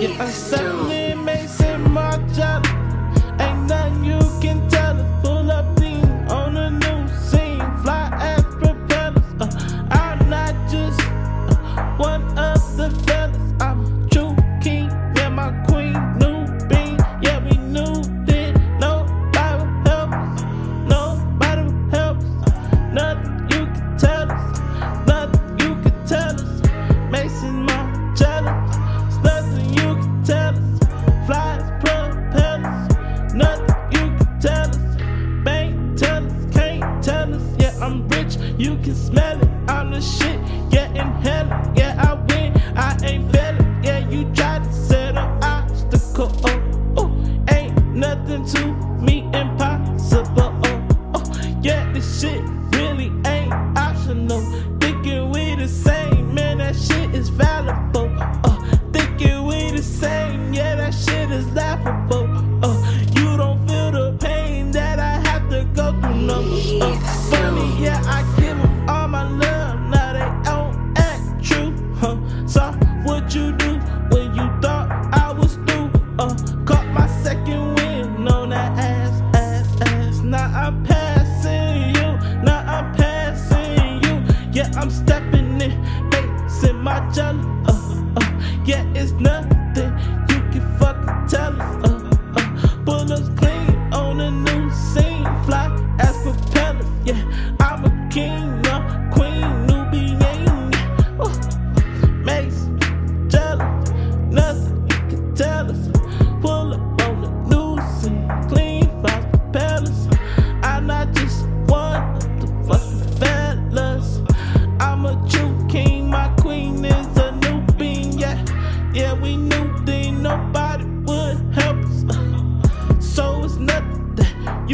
Yeah, I'm stepping can smell it. I'm the shit, yeah, inhale it. Yeah, I win, I ain't failing. Yeah, you try to set an obstacle. Oh, oh, ain't nothing to me impossible. Oh, oh, yeah, this shit really ain't optional. Thinking we the same, So, what you do when you thought I was through? Uh, caught my second wind on that ass, ass, ass. Now I'm passing you, now I'm passing you. Yeah, I'm stepping in, facing my jelly. Uh, uh, yeah, it's nothing you can fucking tell us. Uh, uh, bullets clean on a new scene,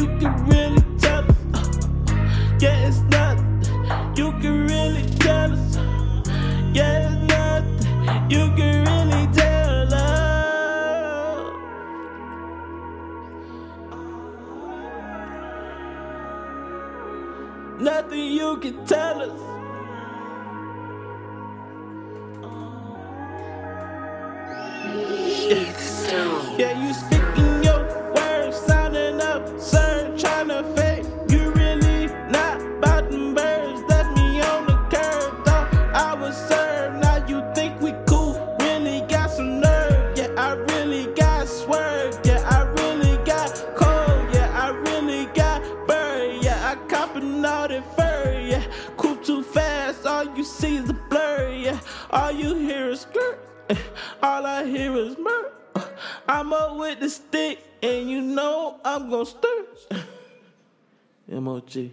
you can really tell us. Uh, yeah, it's nothing you can really tell us. Uh, yeah, it's nothing you can really tell us. Nothing you can tell us. Yeah, I copping all that fur. Yeah, cool too fast. All you see is a blur. Yeah, all you hear is skirt. eh, All I hear is murk. I'm up with the stick, and you know I'm gonna stir. MOG.